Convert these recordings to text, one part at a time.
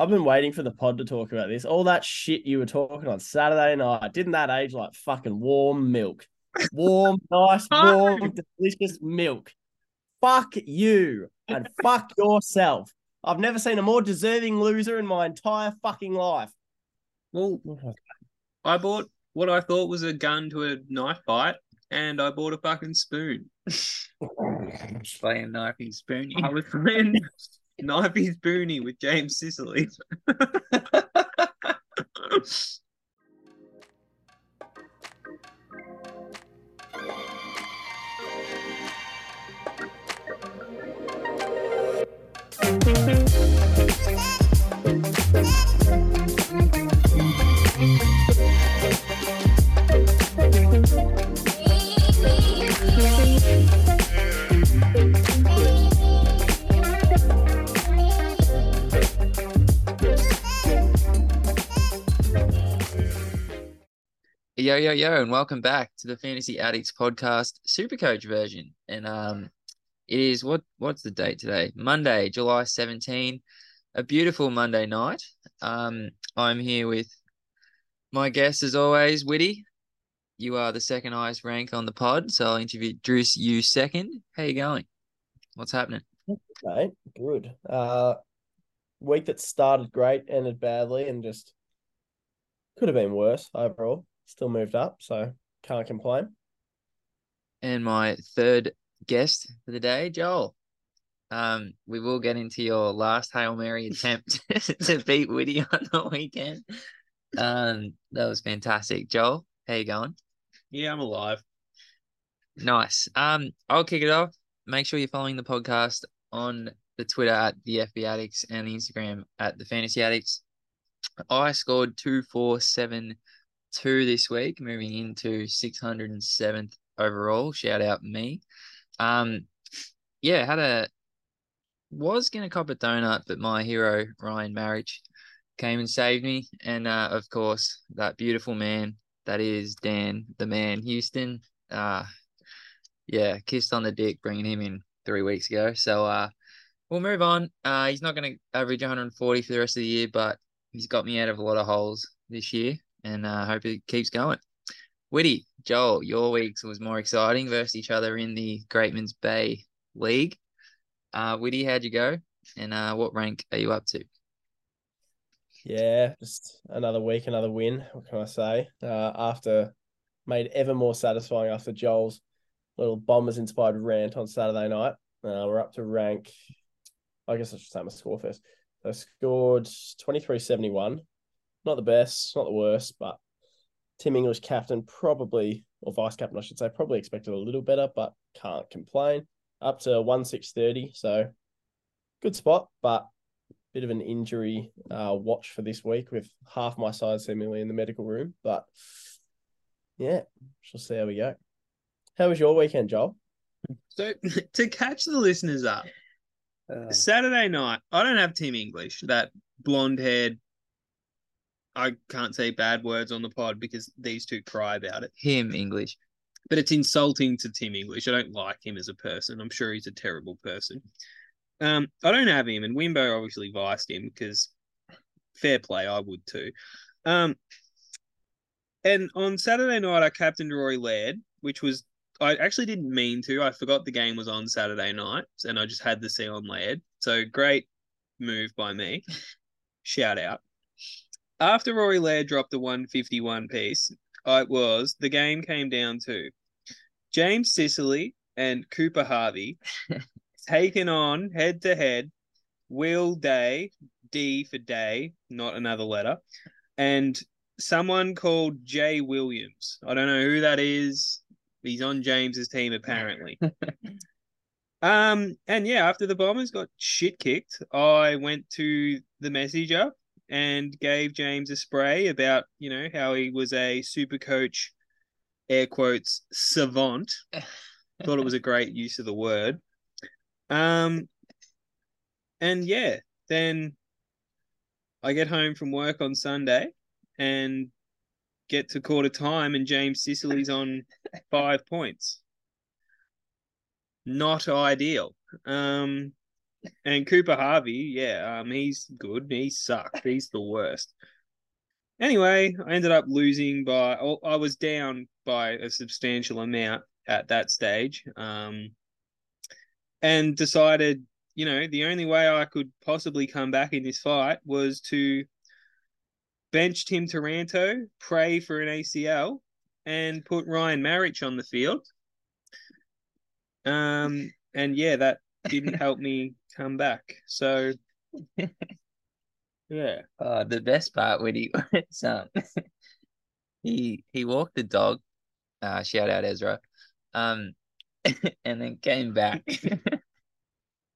I've been waiting for the pod to talk about this. All that shit you were talking on Saturday night, didn't that age like fucking warm milk? Warm, nice, warm, delicious milk. Fuck you and fuck yourself. I've never seen a more deserving loser in my entire fucking life. Well, I bought what I thought was a gun to a knife fight, and I bought a fucking spoon. Playing knifey spoony. I was playing knifey spoony with James Sicily. Yo, yo, yo, and welcome back to the Fantasy Addicts podcast Supercoach version. And um it is what what's the date today? Monday, July 17. A beautiful Monday night. Um I'm here with my guest as always, Whitty. You are the second highest rank on the pod, so I'll introduce you second. How you going? What's happening? Mate, good. Uh, week that started great, ended badly, and just could have been worse overall. Still moved up, so can't complain. And my third guest for the day, Joel. Um, we will get into your last Hail Mary attempt to beat Whitty on the weekend. Um, that was fantastic. Joel, how you going? yeah, I'm alive. Nice. Um, I'll kick it off. Make sure you're following the podcast on the Twitter at the FB Addicts and the Instagram at the Fantasy Addicts. I scored two, four, seven, two this week, moving into 607th overall. Shout out me. Um, yeah, had a was gonna cop a donut, but my hero Ryan Maric came and saved me, and uh, of course that beautiful man that is Dan, the man Houston. Uh, yeah, kissed on the dick, bringing him in three weeks ago. So uh, we'll move on. Uh, he's not to average 140 for the rest of the year, but he's got me out of a lot of holes this year, and I uh, hope it keeps going. Whitty, Joel, your weeks was more exciting versus each other in the Greatman's Bay League. Uh, Whitty, how'd you go? And uh, what rank are you up to? Yeah, just another week, another win. What can I say? Uh, after made ever more satisfying after Joel's little Bombers inspired rant on Saturday night. Uh, we're up to rank. I guess I should say my score first. I scored twenty three seventy one. Not the best, not the worst, but Tim English captain probably or vice captain I should say probably expected a little better, but can't complain. Up to one six thirty, so good spot, but bit of an injury uh, watch for this week with half my side seemingly in the medical room. But yeah, we shall see how we go. How was your weekend, Joel? So to catch the listeners up, Uh, Saturday night, I don't have Tim English, that blonde haired. I can't say bad words on the pod because these two cry about it. him English. But it's insulting to Tim English. I don't like him as a person. I'm sure he's a terrible person. Um, I don't have him, and Wimbo obviously viced him because fair play, I would too. Um, and on Saturday night, I captained Rory Laird, which was I actually didn't mean to. I forgot the game was on Saturday night, and I just had the C on Laird. So great move by me. Shout out. After Rory Laird dropped the 151 piece, it was the game came down to James Sicily and Cooper Harvey taking on head to head Will Day, D for Day, not another letter, and someone called Jay Williams. I don't know who that is. He's on James's team apparently. um, and yeah, after the Bombers got shit kicked, I went to the messenger and gave James a spray about, you know, how he was a super coach, air quotes, savant. Thought it was a great use of the word. Um, and yeah, then I get home from work on Sunday and get to quarter time, and James Sicily's on five points. Not ideal. Um, And Cooper Harvey, yeah, um, he's good. He sucked. He's the worst. Anyway, I ended up losing by. I was down by a substantial amount at that stage, um, and decided, you know, the only way I could possibly come back in this fight was to bench Tim Taranto, pray for an ACL, and put Ryan Maric on the field. Um, and yeah, that didn't help me come back. So, yeah, Oh, the best part when he was um he he walked the dog, uh shout out Ezra, um and then came back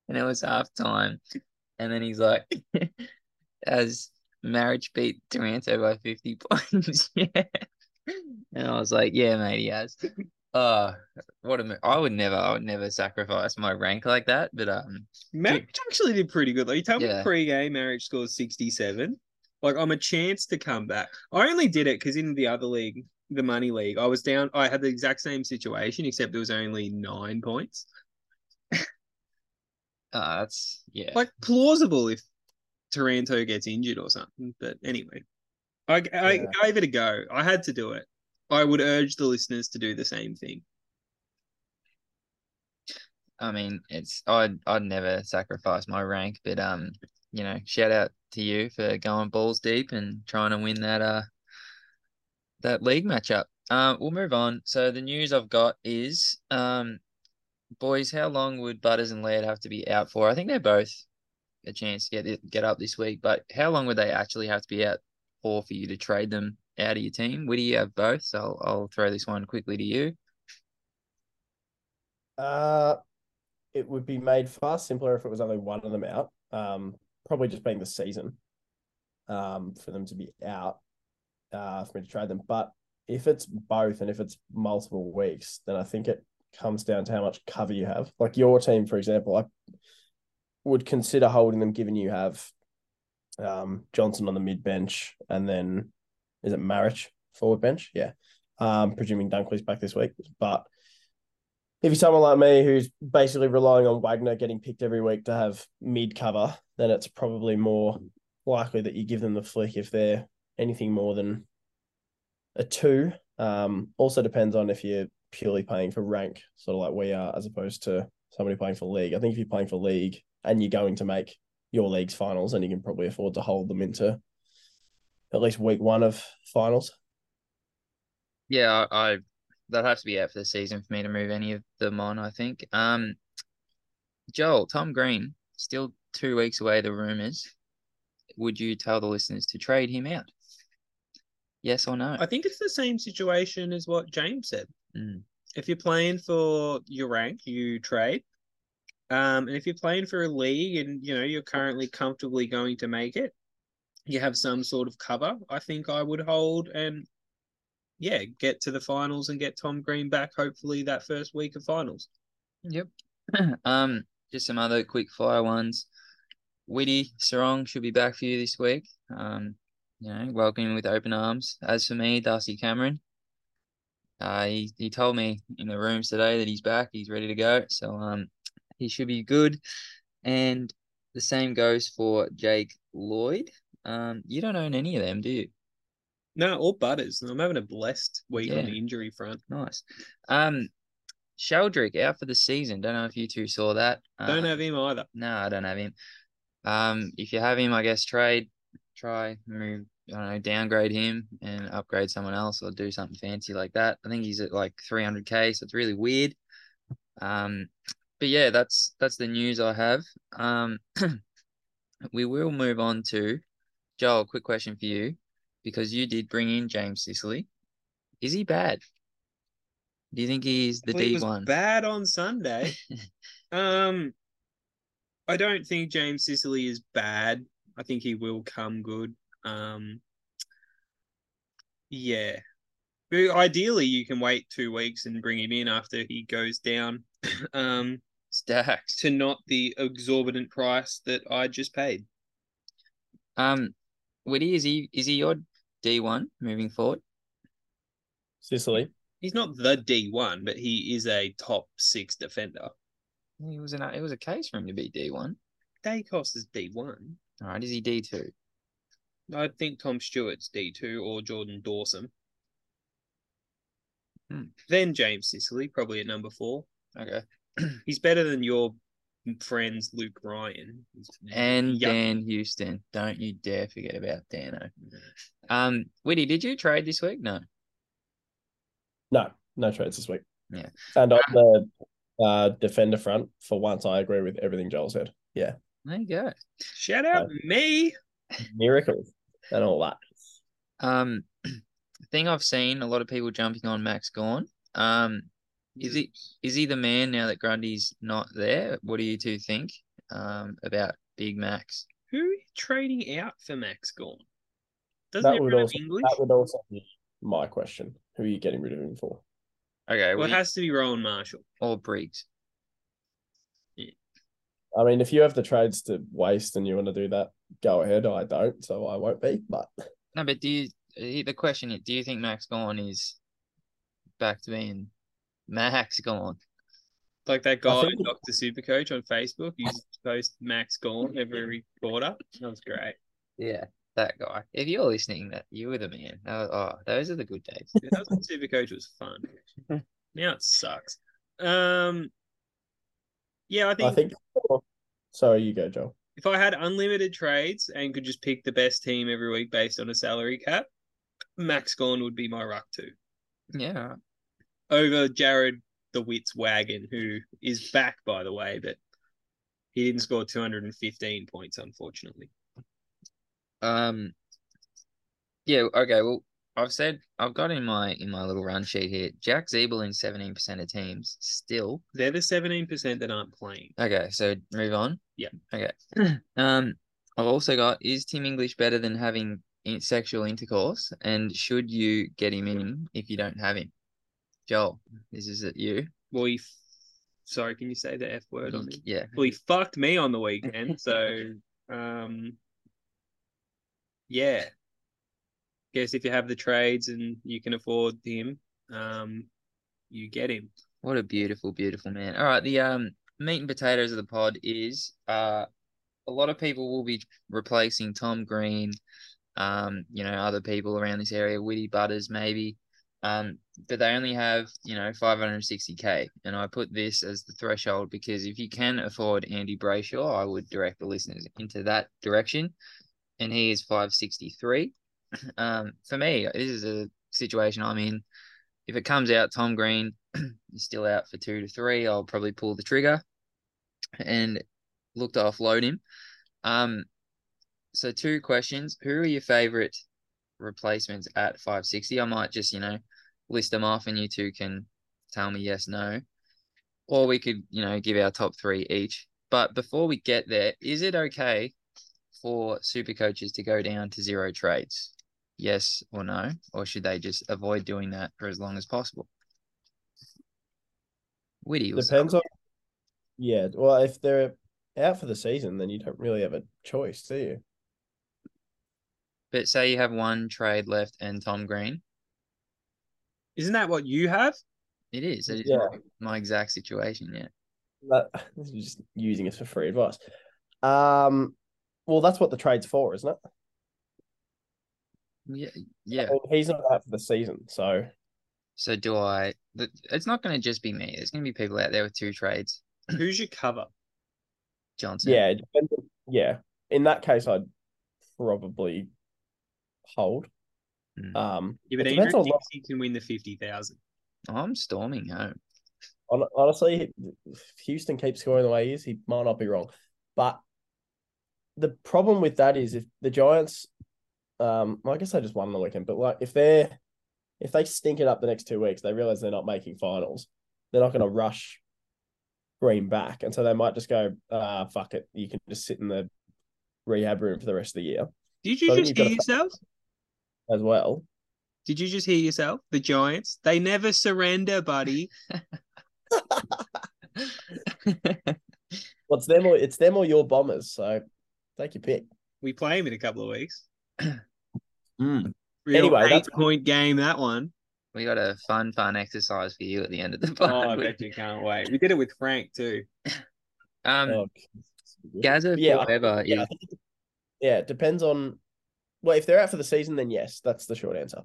and it was half time and then he's like as Maric beat Taranto by 50 points. yeah. And I was like, yeah, mate, he has. Uh what a I would never I would never sacrifice my rank like that, but um Maric actually did pretty good. Like, you tell Yeah. me pre-game Maric scores 67. Like, I'm a chance to come back. I only did it because in the other league, the money league, I was down. I had the exact same situation, except there was only nine points. uh, that's yeah. Like, plausible if Taranto gets injured or something. But anyway, I, I Yeah. gave it a go. I had to do it. I would urge the listeners to do the same thing. I mean, it's I'd I'd never sacrifice my rank, but um, you know, shout out to you for going balls deep and trying to win that uh that league matchup. Uh, we'll move on. So the news I've got is um, boys, how long would Butters and Laird have to be out for? I think they're both a chance to get get up this week, but how long would they actually have to be out for for you to trade them out of your team? Would you have both? So I'll, I'll throw this one quickly to you. Uh, it would be made far simpler if it was only one of them out. Um, probably just being the season, um, for them to be out, uh, for me to trade them. But if it's both and if it's multiple weeks, then I think it comes down to how much cover you have. Like your team, for example, I would consider holding them given you have um, Johnson on the mid bench and then is it Maric forward bench? Yeah. Um, presuming Dunkley's back this week. But if you're someone like me who's basically relying on Wagner getting picked every week to have mid cover, then it's probably more likely that you give them the flick if they're anything more than a two. Um, also depends on if you're purely paying for rank, sort of like we are, as opposed to somebody playing for league. I think if you're playing for league and you're going to make your league's finals, then you can probably afford to hold them into at least week one of finals. Yeah, I, I that'd have to be out for the season for me to move any of them on. I think. Um, Joel, Tom Green, still two weeks away. The rumors. Would you tell the listeners to trade him out? Yes or no? I think it's the same situation as what James said. Mm. If you're playing for your rank, you trade. Um, and if you're playing for a league and you know you're currently comfortably going to make it, you have some sort of cover. I think I would hold and yeah, get to the finals and get Tom Green back. Hopefully that first week of finals. Yep. um, just some other quick fire ones. Whitty Serong should be back for you this week. Um, you know, welcoming with open arms. As for me, Darcy Cameron, uh, he he told me in the rooms today that he's back. He's ready to go. So um, he should be good. And the same goes for Jake Lloyd. Um, you don't own any of them, do you? No, all butters. I'm having a blessed week on the injury front. Nice. Um, Sheldrick out for the season. Don't know if you two saw that. Don't Uh, have him either. No, I don't have him. Um, if you have him, I guess trade, try move. I don't know, downgrade him and upgrade someone else or do something fancy like that. I think he's at like 300k, so it's really weird. Um, but yeah, that's that's the news I have. Um, we will move on to Joel. Quick question for you, because you did bring in James Sicily. Is he bad? Do you think he's the D one? bad on Sunday. um, I don't think James Sicily is bad. I think he will come good. Um, yeah. But ideally, you can wait two weeks and bring him in after he goes down um, Stacks. to not the exorbitant price that I just paid. Um, Woody, is he is he your D one moving forward? Sicily. He's not the D1, but he is a top six defender. It was an it was a case for him to be D one. Daicos is D one. All right, is he D two? I think Tom Stewart's D two or Jordan Dawson. Hmm. Then James Sicily, probably at number four. Okay. He's better than your friends Luke Ryan. And yucky. Dan Houston. Don't you dare forget about Dano. Um, Whitty, did you trade this week? No. No, no trades this week. Yeah. And on the uh, defender front, for once, I agree with everything Joel said. Yeah, There you go. Shout out me. miracles and all that. Um, thing I've seen a lot of people jumping on Max Gawn. Um, is he is he the man now that Grundy's not there? What do you two think? Um, about Big Max. Who are you trading out for Max Gawn? Doesn't That would also English? that would also be my question. Who are you getting rid of him for? Okay, Well, well, it has to be Rowan Marshall. or Briggs. I mean, if you have the trades to waste and you want to do that, go ahead. I don't, so I won't be. But No, but do you? eh, The question is, do you think Max Gawn is back to being Max Gawn? Like that guy, think- Dr. Supercoach on Facebook, he used to post Max Gawn every quarter. That was great. Yeah, that guy. If you're listening, that you were the man. Oh, oh, those are the good days. Yeah, That was when Supercoach was fun. now it sucks. Um, yeah, I think, I think. Sorry, you go, Joel. if I had unlimited trades and could just pick the best team every week based on a salary cap, Max Gawn would be my ruck too. Yeah, all right. Over Jared the Wits wagon, who is back by the way, but he didn't score 215 points, unfortunately. Um. Yeah. Okay. Well, I've said I've got in my in my little run sheet here. Jack Ziebell in seventeen percent of teams still. They're the 17% that aren't playing. Okay. So move on. Yeah. Okay. um. I've also got is Tim English better than having in- sexual intercourse, and should you get him in if you don't have him? Joel, this is it. You. Well, he, f- sorry, can you say the F word on it? Yeah. Well, he fucked me on the weekend, so um, yeah. Guess if you have the trades and you can afford him, um, you get him. What a beautiful, beautiful man. All right, the um meat and potatoes of the pod is uh a lot of people will be replacing Tom Green, um, you know, other people around this area, Whitty Butters maybe. Um, but they only have, you know, 560k. And I put this as the threshold because if you can afford Andy Brayshaw, I would direct the listeners into that direction. And he is 563. Um, for me, this is a situation I'm in. If it comes out Tom Green, is still out for two to three, I'll probably pull the trigger and look to offload him. Um, so two questions: Who are your favorite replacements at 560? I might just you know list them off, and you two can tell me yes, no, or we could you know give our top three each. But before we get there, is it okay for super coaches to go down to zero trades? Yes or no, or should they just avoid doing that for as long as possible? Whitty Depends on. Yeah, well, if they're out for the season, then you don't really have a choice, do you? But say you have one trade left and Tom Green. Isn't that what you have? It is. It is Yeah. my, my exact situation. Yeah. That this is just using us for free advice. Um, well, that's what the trade's for, isn't it? Yeah. Yeah. I mean, he's not out for the season, so So do I. It's not going to just be me. There's going to be people out there with two trades. Who's your cover? Johnson. yeah, it depends on- yeah. In that case, I'd probably hold. Hmm. Um, Yeah, but Andrew depends thinks what- he can win the 50,000. I'm storming home. honestly, if Houston keeps scoring the way he is, he might not be wrong. But the problem with that is if the Giants, um, well, I guess they just won on the weekend, but like if they're if they stink it up the next two weeks, they realize they're not making finals. They're not going to rush Green back, and so they might just go, ah, fuck it, you can just sit in the rehab room for the rest of the year Did you I think just you've hear yourself? As well. Did you just hear yourself? The Giants, they never surrender, buddy. Well, it's them or it's them or your Bombers, so take your pick. We play him in a couple of weeks. Mm. Real Anyway, eight that's- point game that one. we got a fun, fun exercise for you at the end of the Oh, I bet you can't wait. We did it with Frank too. um, Oh, Gaza Yeah, I- forever Yeah, I is think yeah, it depends on. Well, if they're out for the season, then yes, that's the short answer.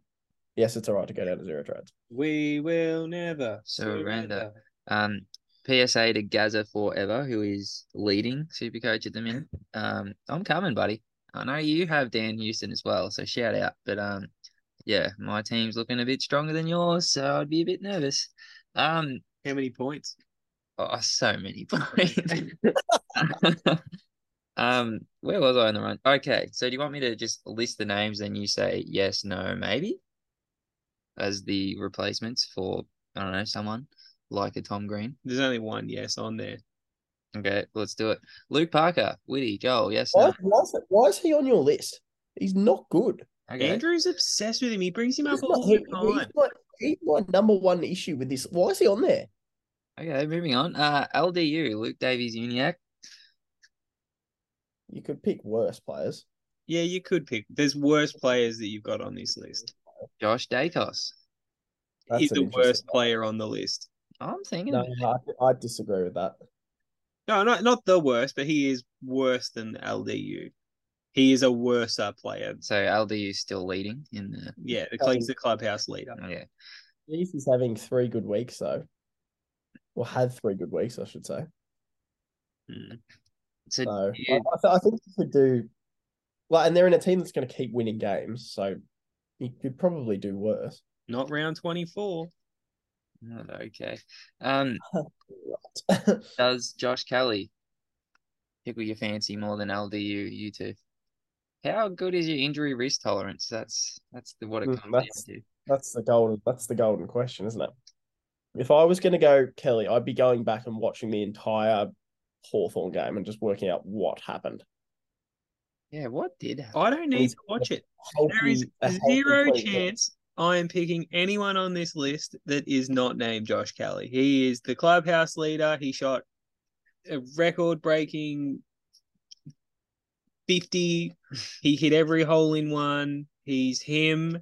Yes, it's all right to go down to zero trades. We will never Surrender. um PSA to Gaza forever, who is leading super coach at the minute. Um, I'm coming, buddy. I know you have Dan Houston as well, so shout out. But um, yeah, my team's looking a bit stronger than yours, so I'd be a bit nervous. Um, How many points? Oh, so many points. um, where was I on the run? Okay, so do you want me to just list the names and you say yes, no, maybe as the replacements for I don't know someone like a Tom Green? There's only one yes on there. Okay, let's do it. Luke Parker, Whitty, Joel, yes, Why, no. why, is it, why is he on your list? He's not good. Okay, Andrew's obsessed with him. He brings him up He's, all not, he- the he's time. my, he's my number one issue with this. Why is he on there? okay, moving on. Uh, LDU, Luke Davies, Uniacke. You could pick worse players. Yeah, you could pick. There's worse players that you've got on this list. Josh Daicos. That's He's the interesting worst player on the list. I'm thinking. No, I, I disagree with that. No, not not the worst, but he is worse than LDU. He is a worse player. So LDU is still leading in the. Yeah, the, he's the clubhouse leader. Okay. He's he's having three good weeks though. Well, had three good weeks, I should say. Hmm. So, So I, I, th- I think you could do, well, and they're in a team that's going to keep winning games, so you could probably do worse. Not round 24. Oh, okay. Um, does Josh Kelly tickle your fancy more than LDU? You two. How good is your injury risk tolerance? That's that's the what it Mm, comes that's- down to. that's the golden. That's the golden question, isn't it? If I was going to go Kelly, I'd be going back and watching the entire Hawthorn game and just working out what happened. Yeah, what did happen? I don't need He's- to watch it. Healthy- There is zero chance I am picking anyone on this list that is not named Josh Kelly. He is the clubhouse leader. He shot a record breaking 50. He hit every hole in one. He's him.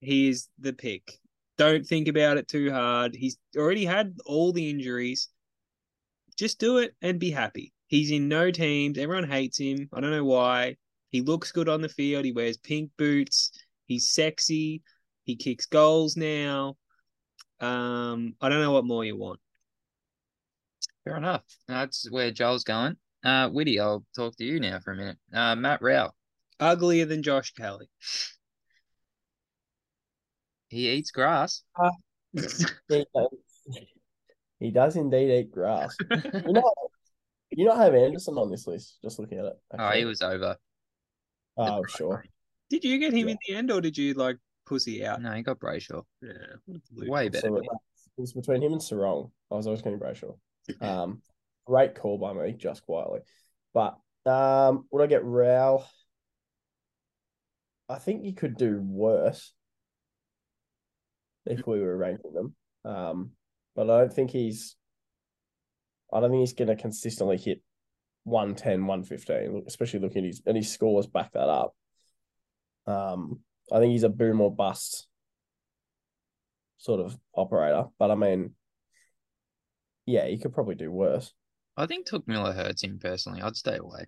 he is the pick. Don't think about it too hard. He's already had all the injuries. Just do it and be happy. He's in no teams. Everyone hates him. I don't know why. He looks good on the field. He wears pink boots. He's sexy. He kicks goals now. Um, I don't know what more you want. Fair enough. That's where Joel's going. Uh, Whitty, I'll talk to you now for a minute. Uh, Matt Rowell. Uglier than Josh Kelly. He eats grass. He does, he does indeed eat grass. You know, you not have Anderson on this list. Just looking at it. Oh, he was over. Oh, sure. Did you get him Yeah. in the end, or did you like pussy out? No, he got Brayshaw. Yeah, what a loser. Way better. So it was between him and Serong. I was always going Brayshaw. Um, great call by me, just quietly. But um, would I get Rowell? I think you could do worse if we were ranking them. Um, but I don't think he's. I don't think he's going to consistently hit 110, 115, especially looking at his and his scores back that up. Um, I think he's a boom or bust sort of operator. But I mean, yeah, you could probably do worse. I think Touk Miller hurts him personally. I'd stay away.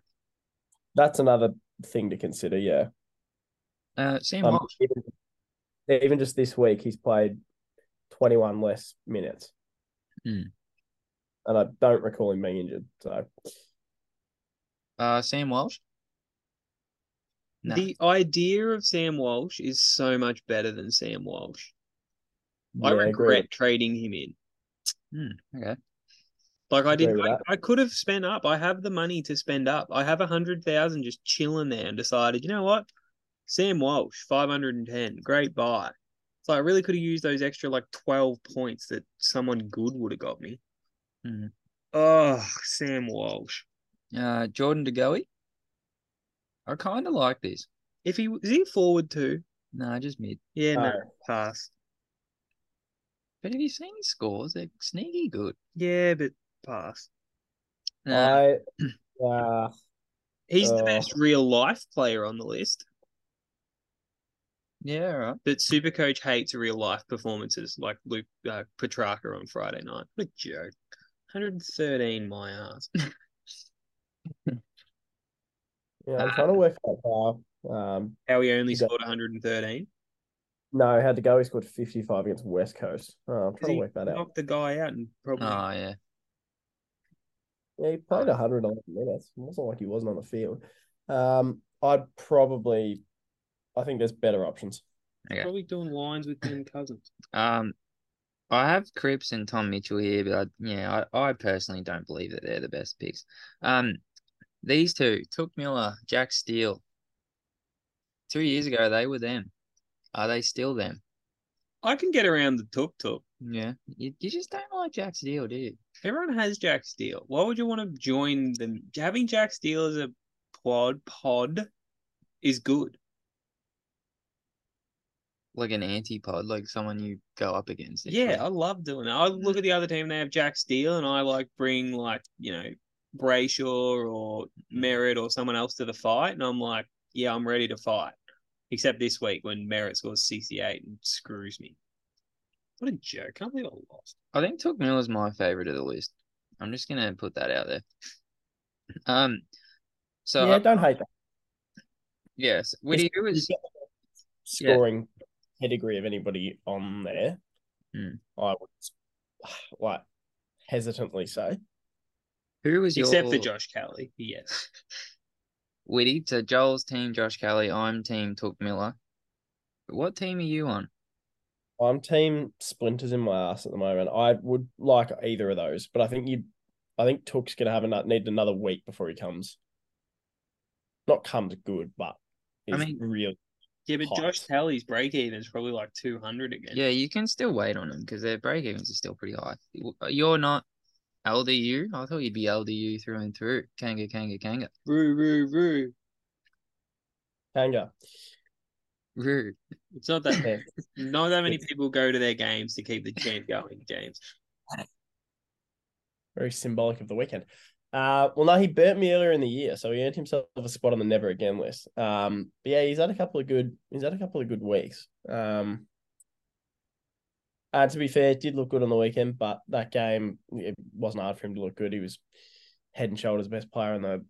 That's another thing to consider. Yeah. Uh, Sam Um, even, even just this week, he's played 21 less minutes. Hmm. And I don't recall him being injured. So, Uh, Sam Walsh. No. The idea of Sam Walsh is so much better than Sam Walsh. I yeah, agree. regret trading him in. Hmm, okay. Like I Agree did, I. I could have spent up. I have the money to spend up. I have a hundred thousand just chilling there, and decided, you know what, Sam Walsh, five hundred and ten, great buy. So I really could have used those extra like twelve points that someone good would have got me. Mhm. Oh, Sam Walsh. Uh, Jordan De Goey. I kind of like this. If he is he forward too? No, just mid. Yeah, no, No. pass. But have you seen his scores? They're sneaky good. Yeah, but pass. Uh, I, uh, He's the Oh. best real life player on the list. Yeah, all right. But Supercoach hates real life performances like Luke uh, Petracca on Friday night. What a joke. 113, my ass. Yeah, I'm Uh, trying to work out how. Um, How he only scored 113. no, had to go. He scored 55 against West Coast. Oh, I'm trying to work that out. knocked the guy out and probably. Oh yeah. Yeah, he played 111 minutes. It wasn't like he wasn't on the field. Um, I'd probably, I think there's better options. Okay. Probably doing lines with Ben Cousins. Um, I have Cripps and Tom Mitchell here, but I, yeah, I, I personally don't believe that they're the best picks. Um, these two, Touk Miller, Jack Steele. Two years ago, they were them. Are they still them? I can get around the tuk tuk. Yeah. You, you just don't like Jack Steele, do you? Everyone has Jack Steele. Why would you want to join them? Having Jack Steele as a quad pod is good. Like an antipod, like someone you go up against. Yeah, week. I love doing that. I look at the other team, they have Jack Steele, and I like bring like, you know, Brayshaw or Merrett or someone else to the fight, and I'm like, yeah, I'm ready to fight. Except this week when Merrett scores 68 and screws me. What a joke. Can't believe I lost. I think Touk Miller's my favorite of the list. I'm just gonna put that out there. Um, so yeah, uh, don't hate that. yes, Woody, who You was get the scoring pedigree of anybody on there. Hmm. I would like hesitantly say. who was your Except for Josh Kelly. Yes. Whitty? So Joel's team, Josh Kelly. I'm team Touk Miller. What team are you on? I'm team splinters in my ass at the moment. I would like either of those, but I think you, I think Touk's gonna have a need another week before he comes. Not comes good, but I mean- real. Yeah, but Hot. Josh Kelly's break even is probably like 200 again. Yeah, you can still wait on them because their break evens are still pretty high. Uh, you're not LDU. I thought you'd be LDU through and through. Kanga, kanga, kanga. Roo, roo, roo. Kanga. Roo. It's not that Yeah. not that many people go to their games to keep the chant going, James. Very symbolic of the weekend. Uh, well, no, he burnt me earlier in the year, so he earned himself a spot on the never again list. Um, but yeah, he's had a couple of good. He's had a couple of good weeks. Um, uh, to be fair, did look good on the weekend, but that game it wasn't hard for him to look good. He was head and shoulders best player in the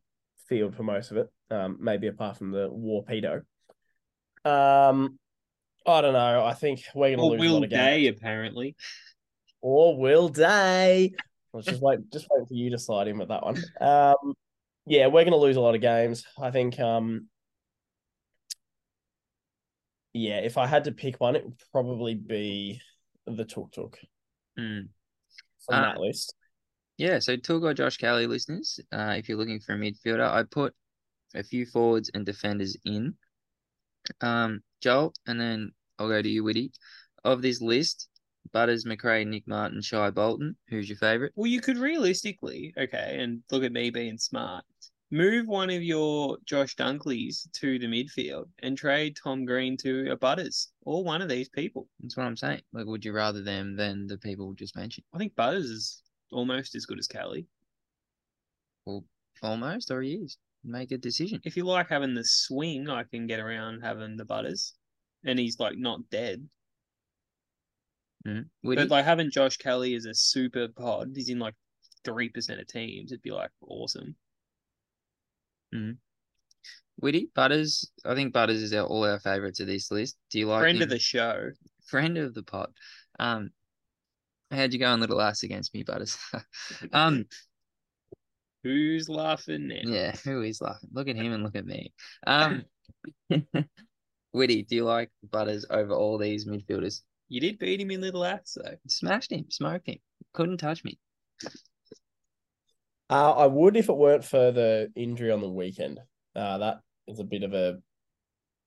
field for most of it. Um, maybe apart from the Warpedo. Um, I don't know. I think we're gonna Or lose a lot Will of games. Day, apparently. Or Will Day. Just wait, just wait for you to slide in with that one. Um, yeah, we're gonna lose a lot of games. I think. Um, yeah, if I had to pick one, it would probably be the Tuk Tuk Mm. from Uh, that list. Yeah, so Touk or Josh Kelly listeners, uh, if you're looking for a midfielder, I put a few forwards and defenders in. Um, Joel, and then I'll go to you, Whitty. Of this list, Butters, McRae, Nick Martin, Shai Bolton. Who's your favourite? Well, you could realistically, okay, and look at me being smart. Move one of your Josh Dunkleys to the midfield and trade Tom Green to a Butters or one of these people. That's what I'm saying. Like, would you rather them than the people just mentioned? I think Butters is almost as good as Kelly. Well, almost, or he is. Make a decision. If you like having the swing, I can get around having the Butters. And he's like not dead. Mm. Would But like having Josh Kelly as a super pod, he's in like three percent of teams. It'd be like awesome. Whitty, Butters. I think Butters is our, all our favourites of this list. Do you like Friend him? of the show. friend of the pod? Um, how'd you go on Little Ass against me, Butters? um, Who's laughing now? yeah, who is laughing? Look at him and look at me. Um, Whitty, do you like Butters over all these midfielders? You did beat him in little ass though. Smashed him, smoked him, couldn't touch me. Uh, I would if it weren't for the injury on the weekend. Uh, that is a bit of a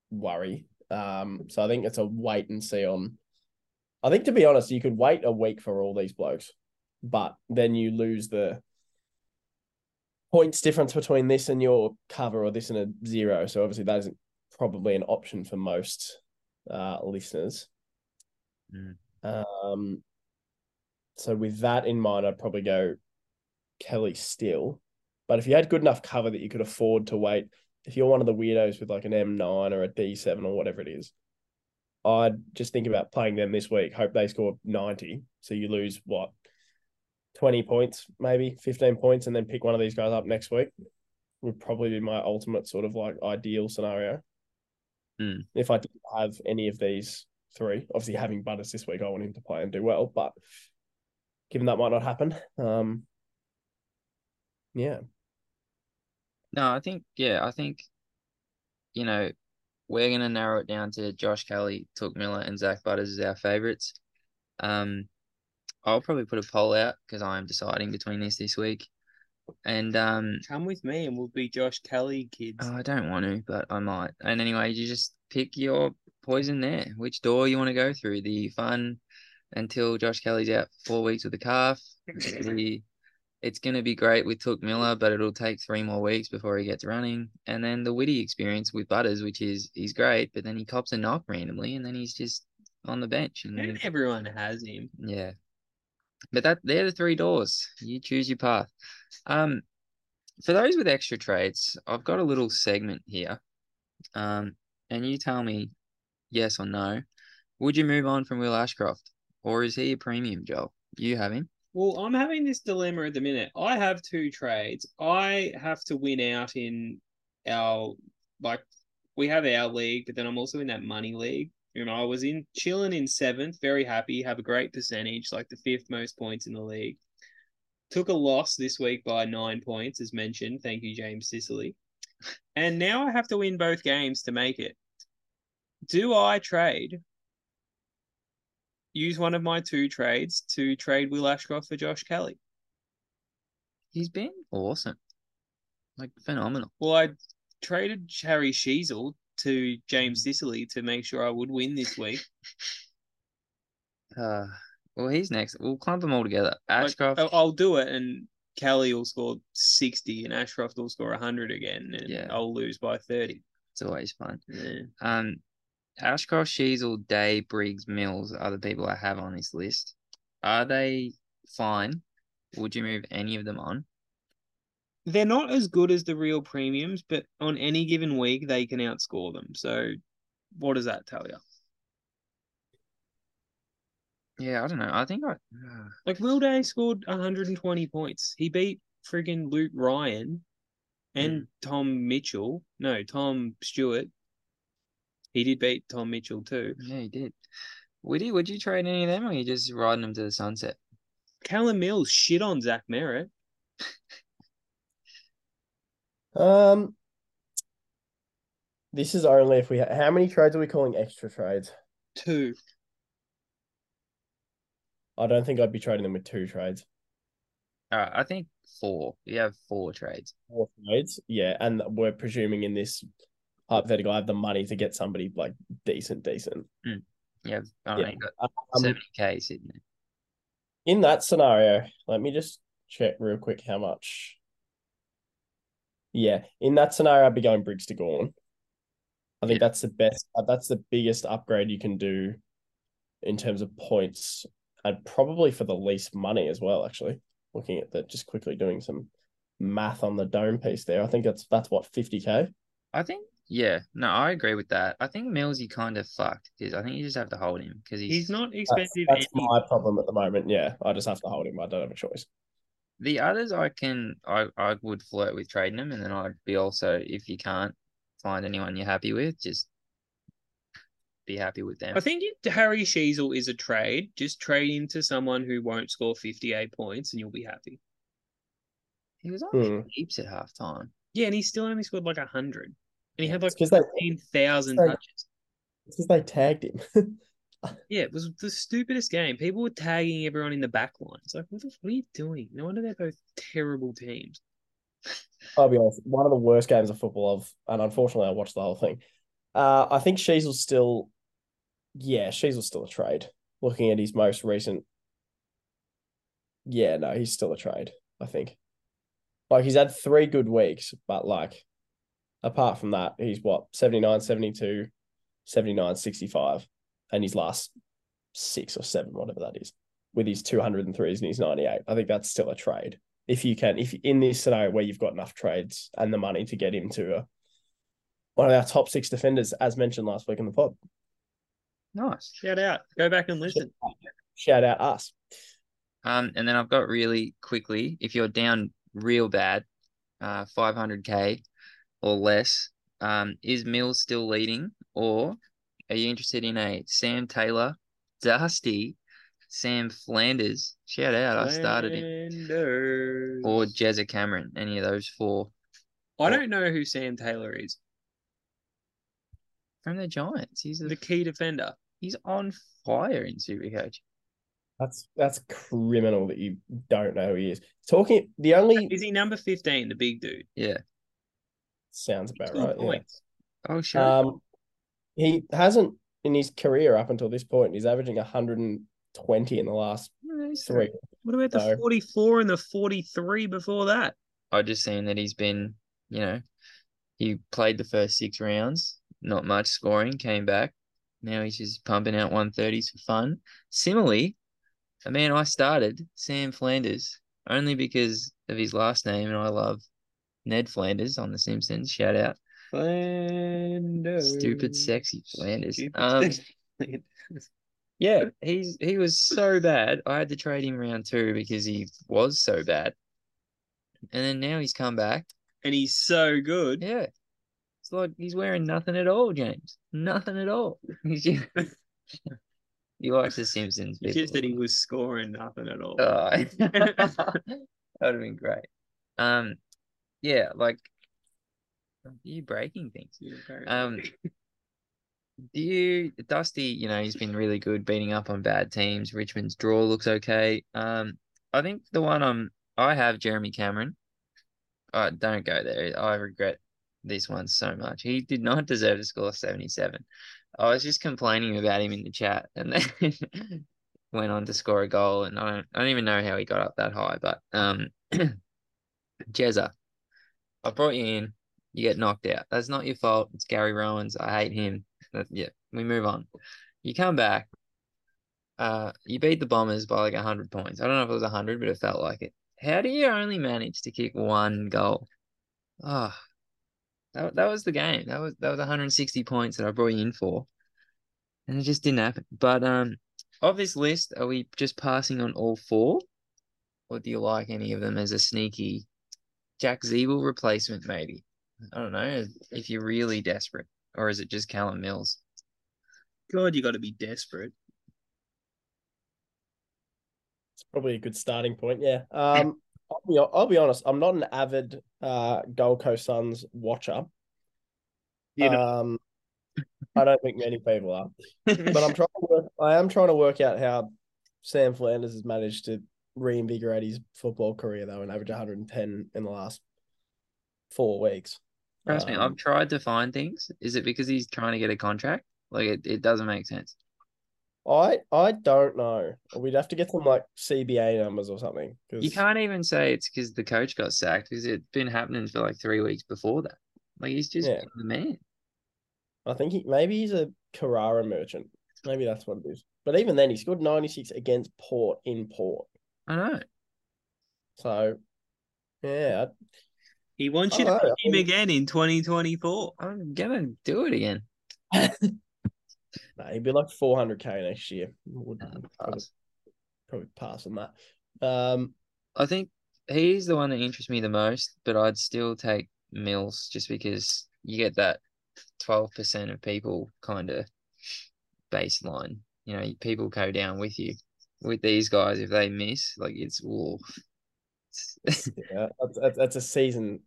worry. Um, so I think it's a wait and see on. I think to be honest, you could wait a week for all these blokes, but then you lose the points difference between this and your cover or this and a zero. So obviously that isn't probably an option for most uh, listeners. Mm. Um, so with that in mind, I'd probably go Kelly still. But if you had good enough cover that you could afford to wait, if you're one of the weirdos with like an M9 or a D7 or whatever it is, I'd just think about playing them this week. Hope they score 90. So you lose what? 20 points, maybe 15 points, and then pick one of these guys up next week. would probably be my ultimate sort of like ideal scenario. Hmm. If I didn't have any of these three, obviously having Butters this week, I want him to play and do well. But given that might not happen, um, yeah, No, I think yeah, I think you know we're gonna narrow it down to Josh Kelly, Touk Miller, and Zak Butters as our favorites. Um, I'll probably put a poll out because I am deciding between these this week, and um, Come with me and we'll be Josh Kelly kids. oh, I don't want to, but I might. And anyway, you just pick your poison there. Which door you want to go through? The fun until Josh Kelly's out for four weeks with a calf. The it's going to be great with Touk Miller, but it'll take three more weeks before he gets running. And then the witty experience with Butters, which is he's great, but then he cops a knock randomly, and then he's just on the bench. And And everyone has him. yeah, but that they're the three doors. You choose your path. Um, for those with extra trades, I've got a little segment here. Um, and you tell me yes or no. Would you move on from Will Ashcroft, or is he a premium, Joel? You have him. Well, I'm having this dilemma at the minute. I have two trades. I have to win out in our like we have our league, but then I'm also in that money league. And I was in chilling in seventh, very happy, have a great percentage, like the fifth most points in the league. Took a loss this week by nine points, as mentioned. Thank you, James Sicily. And now I have to win both games to make it. Do I trade use one of my two trades to trade Will Ashcroft for Josh Kelly. He's been awesome, like phenomenal. Well, I traded Harry Sheezel to James Sicily to make sure I would win this week. Uh, well, he's next. We'll clump them all together. Ashcroft. I'll- I'll do it, and Kelly will score 60, and Ashcroft will score 100 again, and Yeah. I'll lose by 30. It's always fun. Yeah. Um, Ashcroft, Sheezel, Day, Briggs, Mills are the people I have on this list. Are they fine? Would you move any of them on? They're not as good as the real premiums, but on any given week, they can outscore them. So, what does that tell you? Yeah, I don't know. I think I. Uh, Like Will Day scored 120 points. He beat friggin' Luke Ryan and Tom Mitchell. No, Tom Stewart. He did beat Tom Mitchell too. yeah, he did. Would you? Would you trade any of them, or are you just riding them to the sunset? Callum Mills shit on Zach Merrett. Um, this is only if we ha- how many trades are we calling extra trades? Two. I don't think I'd be trading them with two trades. All right, I think four. You have four trades. Four trades, yeah, and we're presuming in this hypothetical, I have the money to get somebody like decent, decent. You have. I Yeah. got Um, seventy k sitting there. in that scenario, let me just check real quick how much. Yeah, in that scenario, I'd be going Briggs to Gawn. I think Yeah. that's the best. uh, That's the biggest upgrade you can do in terms of points, and probably for the least money as well. Actually, looking at that, just quickly doing some math on the dome piece there. I think that's that's what fifty k. I think. Yeah, no, I agree with that. I think Mills, you kind of fucked because I think you just have to hold him because he's, He's not expensive. that's any- my problem at the moment. Yeah, I just have to hold him. I don't have a choice. The others I can I, I would flirt with trading them and then I'd be also if you can't find anyone you're happy with, just be happy with them. I think Harry Sheezel is a trade. Just trade him to someone who won't score 58 points and you'll be happy. he was on Hmm. heaps at halftime. Yeah, and he still only scored like 100. And he had like because 15,000 So- touches. it's 'cause they tagged him. Yeah, it was the stupidest game. People were tagging everyone in the back line. It's like, what, the, what are you doing? No wonder they're both terrible teams. I'll be honest, one of the worst games of football I've, and unfortunately, I watched the whole thing. Uh, I think Sheezel's still, yeah, Sheezel's still a trade. Looking at his most recent, yeah, no, he's still a trade. I think, like he's had three good weeks, but like, apart from that, he's what 79, 72, 79, 65, and his last six or seven, whatever that is, with his two hundred and threes and his ninety eight. I think that's still a trade if you can, if in this scenario where you've got enough trades and the money to get him to a, one of our top six defenders, as mentioned last week in the pod. Nice. Shout out. Go back and listen. Shout out us. Um and then I've got really quickly, if you're down real bad, uh, 500k or less. Um, is Mills still leading, or are you interested in a Sam Taylor, Dusty, Sam Flanders? Shout out, I started him. Flanders. Or Jezza Cameron, any of those four I don't know who Sam Taylor is. from the Giants. He's a, The key defender. he's on fire in Supercoach. That's that's criminal that you don't know who he is. Talking the only Is he number 15, the big dude? Yeah. Sounds about right. Yeah. Oh sure. Um, he hasn't in his career up until this point. He's averaging 120 in the last Yeah, three. What about the 44 and the 43 before that? I just seen that he's been, you know, he played the first six rounds, not much scoring, came back. Now he's just pumping out 130s for fun. Similarly, a man I started, Sam Flanders, only because of his last name, and I love Ned Flanders on The Simpsons. Shout out. Flanders. Stupid, sexy Flanders. Stupid Um, sexy Flanders. Yeah, he's he was so bad. I had to trade him round two because he was so bad. And then now he's come back. and he's so good. Yeah. It's like he's wearing nothing at all, James. Nothing at all. He's just... he likes the Simpsons. It's just that he was scoring nothing at all. Oh. that would have been great. Um, yeah, like you breaking things. Um, do you Dusty? You know he's been really good beating up on bad teams. Richmond's draw looks okay. Um, I think the one I'm I have Jeremy Cameron. Uh, don't go there. I regret this one so much. He did not deserve to score 77. I was just complaining about him in the chat, and then went on to score a goal. And I don't, I don't even know how he got up that high. But um, Jezza, I brought you in. You get knocked out. That's not your fault. It's Gary Rohan's. I hate him. Yeah, we move on. You come back. Uh, you beat the Bombers by like hundred points. I don't know if it was hundred, but it felt like it. How do you only manage to kick one goal? Ah, that that was the game. That was that was 160 points that I brought you in for, and it just didn't happen. But um, of this list, are we just passing on all four, or do you like any of them as a sneaky Jack Ziebell replacement? Maybe I don't know if you're really desperate, or is it just Callum Mills? God, you got to be desperate. It's probably a good starting point. Yeah. Um, I'll be, I'll be honest. I'm not an avid uh Gold Coast Suns watcher. You know, Um, I don't think many people are, but I'm trying to work. I am trying to work out how Sam Flanders has managed to reinvigorate his football career though and average 110 in the last four weeks. Trust me, Um, I've tried to find things. Is it because he's trying to get a contract? Like it, it doesn't make sense. I I don't know. We'd have to get some like CBA numbers or something. 'cause You can't even say it's because the coach got sacked because it's been happening for like three weeks before that. Like he's just Yeah. the man. I think he maybe he's a Carrara merchant. Maybe that's what it is. But even then, he scored 96 against Port in Port. I know. So, yeah, he wants I you to know, pick him again in 2024. I'm gonna do it again. no, he'd be like 400k next year. Would Uh, probably, pass. probably pass on that. Um, I think he's the one that interests me the most, but I'd still take Mills just because you get that twelve percent of people kind of baseline. You know, people go down with you. With these guys, if they miss, like it's. It's- yeah, that's, that's, a season,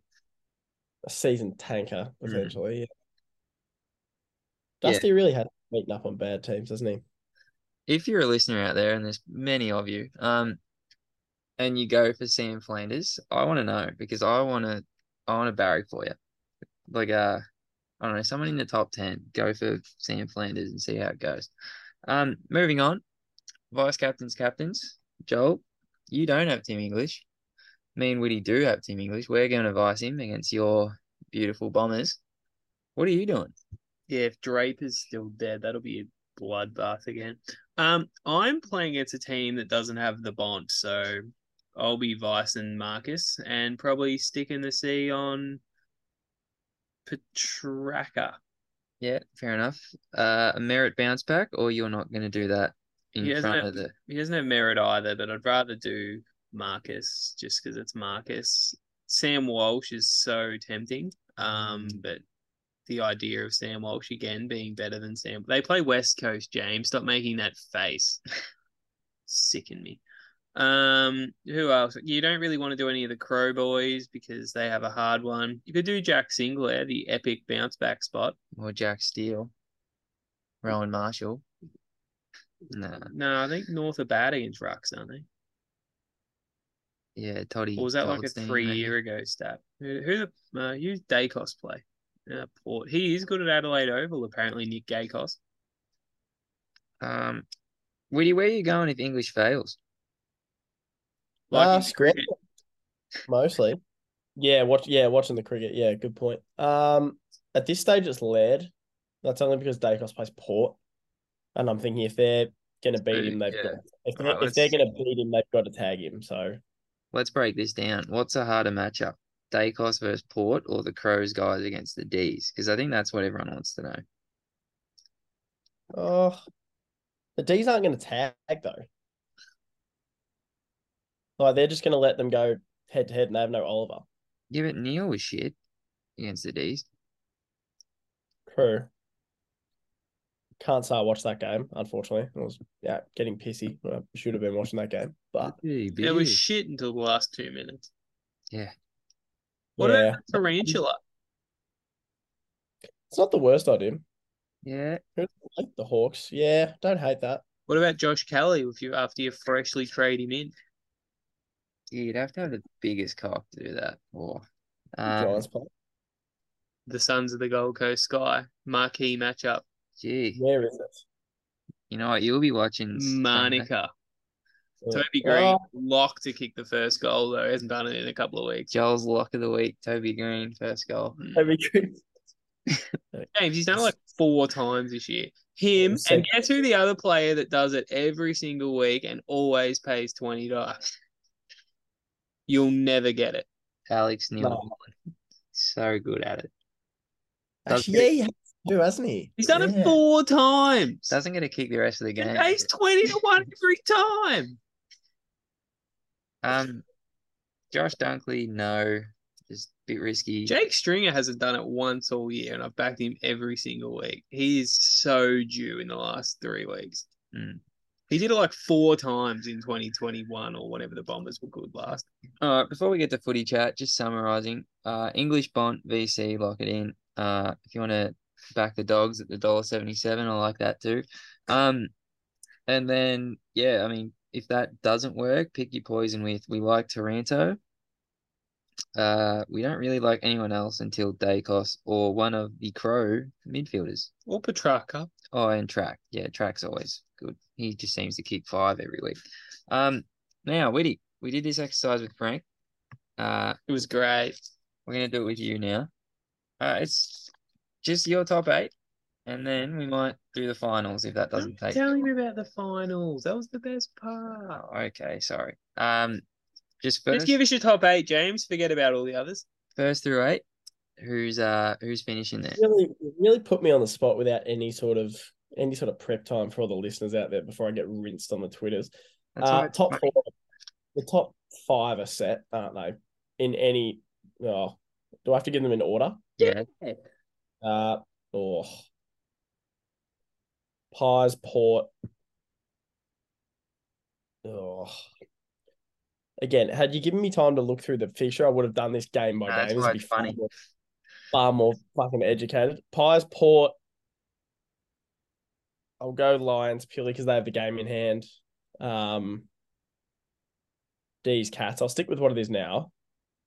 a season tanker Mm. potentially. Yeah. Yeah. Dusty really had beaten up on bad teams, hasn't he? if you're a listener out there, and there's many of you, um, and you go for Sam Flanders, I want to know because I want to, I want to barrack for you. Like, uh, I don't know, someone in the top ten, go for Sam Flanders and see how it goes. Um, moving on, vice captains, captains. Joel, you don't have Tim English. Me and Woody do have Tim English. We're going to vice him against your beautiful Bombers. What are you doing? Yeah, if Draper's still dead, that'll be a bloodbath again. Um, I'm playing against a team that doesn't have the bond, so I'll be Vice and Marcus and probably sticking the C on Petracca. Yeah, fair enough. Uh, a Merrett bounce back, or you're not going to do that in He doesn't front have- of the. He doesn't have Merrett either, but I'd rather do Marcus just because it's Marcus. Sam Walsh is so tempting. Um, but the idea of Sam Walsh again being better than Sam, they play West Coast. James, stop making that face. Sicken me. Um, who else? You don't really want to do any of the Crow boys because they have a hard one. You could do Jack Sinclair, the epic bounce back spot. Or Jack Steele. Rowan Marshall. Nah. No, I think North are bad against rucks, aren't they? Yeah, Toddy. Or was that like a three maybe. year ago stat? Who, who the uh, who's Daicos play? Uh, Port. He is good at Adelaide Oval, apparently. Nick Daicos. Um, Woody, where are you going if English fails? Like in cricket. Mostly. Yeah, watch yeah, watching the cricket. Yeah, good point. Um at this stage it's Laird. That's only because Daicos plays Port. And I'm thinking if they're gonna beat him, they've Yeah. got if they're, Alright, if they're gonna beat him, they've got to tag him. So Let's break this down. What's a harder matchup? Daicos versus Port or the Crows guys against the D's? Because I think that's what everyone wants to know. oh the D's aren't gonna tag though. Like they're just gonna let them go head to head and they have no Oliver. Yeah, but Neil was shit against the D's. True. Can't say I watched that game, unfortunately. I was yeah, getting pissy. I should have been watching that game. But It was shit until the last two minutes. Yeah. What yeah. about Tarantula? It's not the worst idea. Yeah. Like the Hawks. Yeah, don't hate that. What about Josh Kelly if you after you freshly trade him in? Yeah, you'd have to have the biggest cock to do that. Or um, Giants play. The Suns of the Gold Coast Sky marquee matchup. Gee, Where is it? you know what? You'll be watching Sunday. Uh, Toby Green oh, locked to kick the first goal though. Hasn't done it in a couple of weeks. Joel's lock of the week. Toby Green first goal. Toby that'd be good. James, he's done it like four times this year. Him So- and guess who the other player that does it every single week and always pays twenty dollars. You'll never get it. Alex Neil. No. So good at it. Does Actually, yeah, he has to, hasn't he? He's done Yeah. it four times. Doesn't get to kick the rest of the game. pays twenty to one every time. Um, Josh Dunkley, no, just a bit risky. Jake Stringer hasn't done it once all year, and I've backed him every single week. He is so due in the last three weeks. Mm. He did it like four times in 2021 or whenever the Bombers were good last. All right, before we get to footy chat, just summarizing. Uh, English Bond VC, lock it in. Uh, if you want to back the dogs at the dollar seventy seven, I like that too. Um, and then yeah, I mean, if that doesn't work, pick your poison with. We like Taranto. Uh, we don't really like anyone else until Daicos or one of the Crow midfielders. Or Petracca. Oh, and track. Yeah, track's always good. He just seems to kick five every week. Um, now, Whitty, we did this exercise with Frank. Uh, It was great. we're gonna do it with you now. Uh, it's just your top eight, and then we might do the finals if that doesn't take. Tell me about the finals. That was the best part. Oh, okay, sorry. Um, just Let's first, give us your top eight, James. Forget about all the others. first through eight. Who's uh who's finishing there? Really, really put me on the spot without any sort of any sort of prep time for all the listeners out there before I get rinsed on the twitters. That's Uh, all right. top four, the top five are set, aren't they? In any, oh, do I have to give them in order? Yeah. Uh, oh, Pies, Port. Oh, again, had you given me time to look through the fixture, I would have done this game by Nah, game. This would be it's far funny. more, far more fucking educated. Pies, Port. I'll go Lions purely because they have the game in hand. Um, D's Cats. I'll stick with one of these now.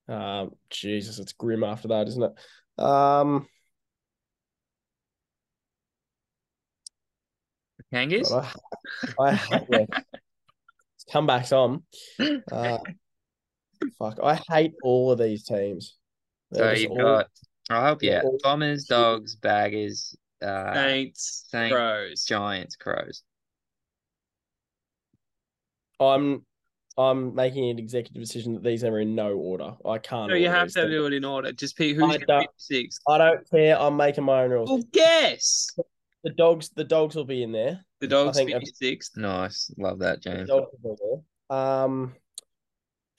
Um, Jesus, it's grim after that, isn't it? Um, Kangas? God, I, I hate yeah. comebacks on. Uh, fuck, I hate all of these teams. So They're just you've all- got. I'll help you out. all Bombers. Dogs, Baggers, uh, Saints, Saints. Crows. Giants, Crows. I'm I'm making an executive decision that these are in no order. I can't. No, you have to things. do it in order. Just pick who's I going to don't- be. I don't care. I'm making my own rules. Well, guess. The dogs, the dogs will be in there. The dogs think finish sixth. Nice. Love that, The James. dogs will be there. Um,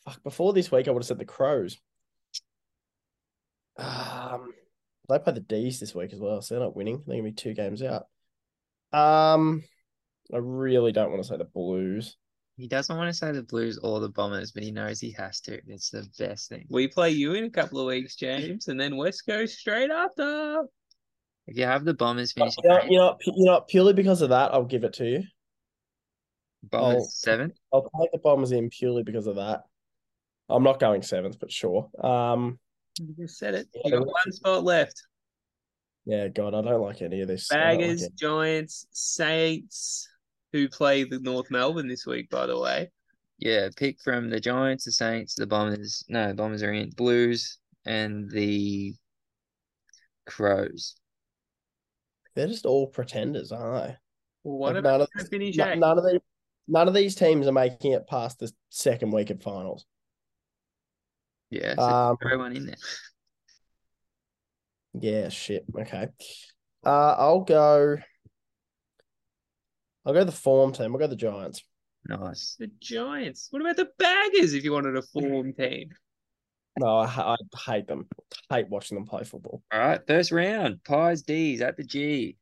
fuck. Before this week, I would have said the crows. Um, they play the D's this week as well, so they're not winning. They're gonna be two games out. Um, I really don't want to say the Blues. He doesn't want to say the Blues or the Bombers, but he knows he has to. It's the best thing. We play you in a couple of weeks, James, and then West Coast straight after. If you have the Bombers finishing You know, eighth, you know, you know, purely because of that, I'll give it to you. Bombers I'll- seventh. I'll take the Bombers in purely because of that. I'm not going seventh, but sure. Um, You just said it. Yeah, You got one spot left. yeah, God, I don't like any of this. I don't like Giants, Saints, who play the North Melbourne this week, by the way. Yeah, pick from the Giants, the Saints, the Bombers. No, the Bombers are in Blues and the Crows. They're just all pretenders, aren't they? What Like, about none of the finish No- none of these, none of these teams are making it past the second week of finals. Yeah, so Um, everyone in there. yeah, shit. Okay. Uh, I'll go. I'll go the form team. I'll go the Giants. Nice. The Giants. What about the Baggers if you wanted a form team? No, I, I hate them. hate watching them play football. All right, first round. Pies D's at the G.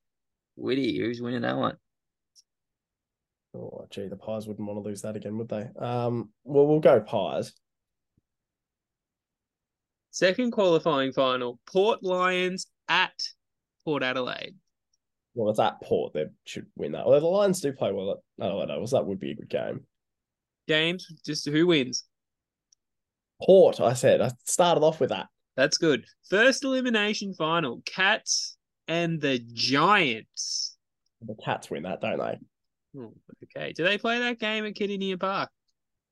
Whitty, who's winning that one? Oh, gee, the Pies wouldn't want to lose that again, would they? Um, well, we'll go Pies. Second qualifying final, Port Lions at Port Adelaide. Well, it's at Port. They should win that. Although the Lions do play well at oh, I know. That would be a good game. Games, just who wins? Port, I said. I started off with that. That's good. First elimination final, Cats and the Giants. The Cats win that, don't they? Oh, okay. Do they play that game at Kardinia Park?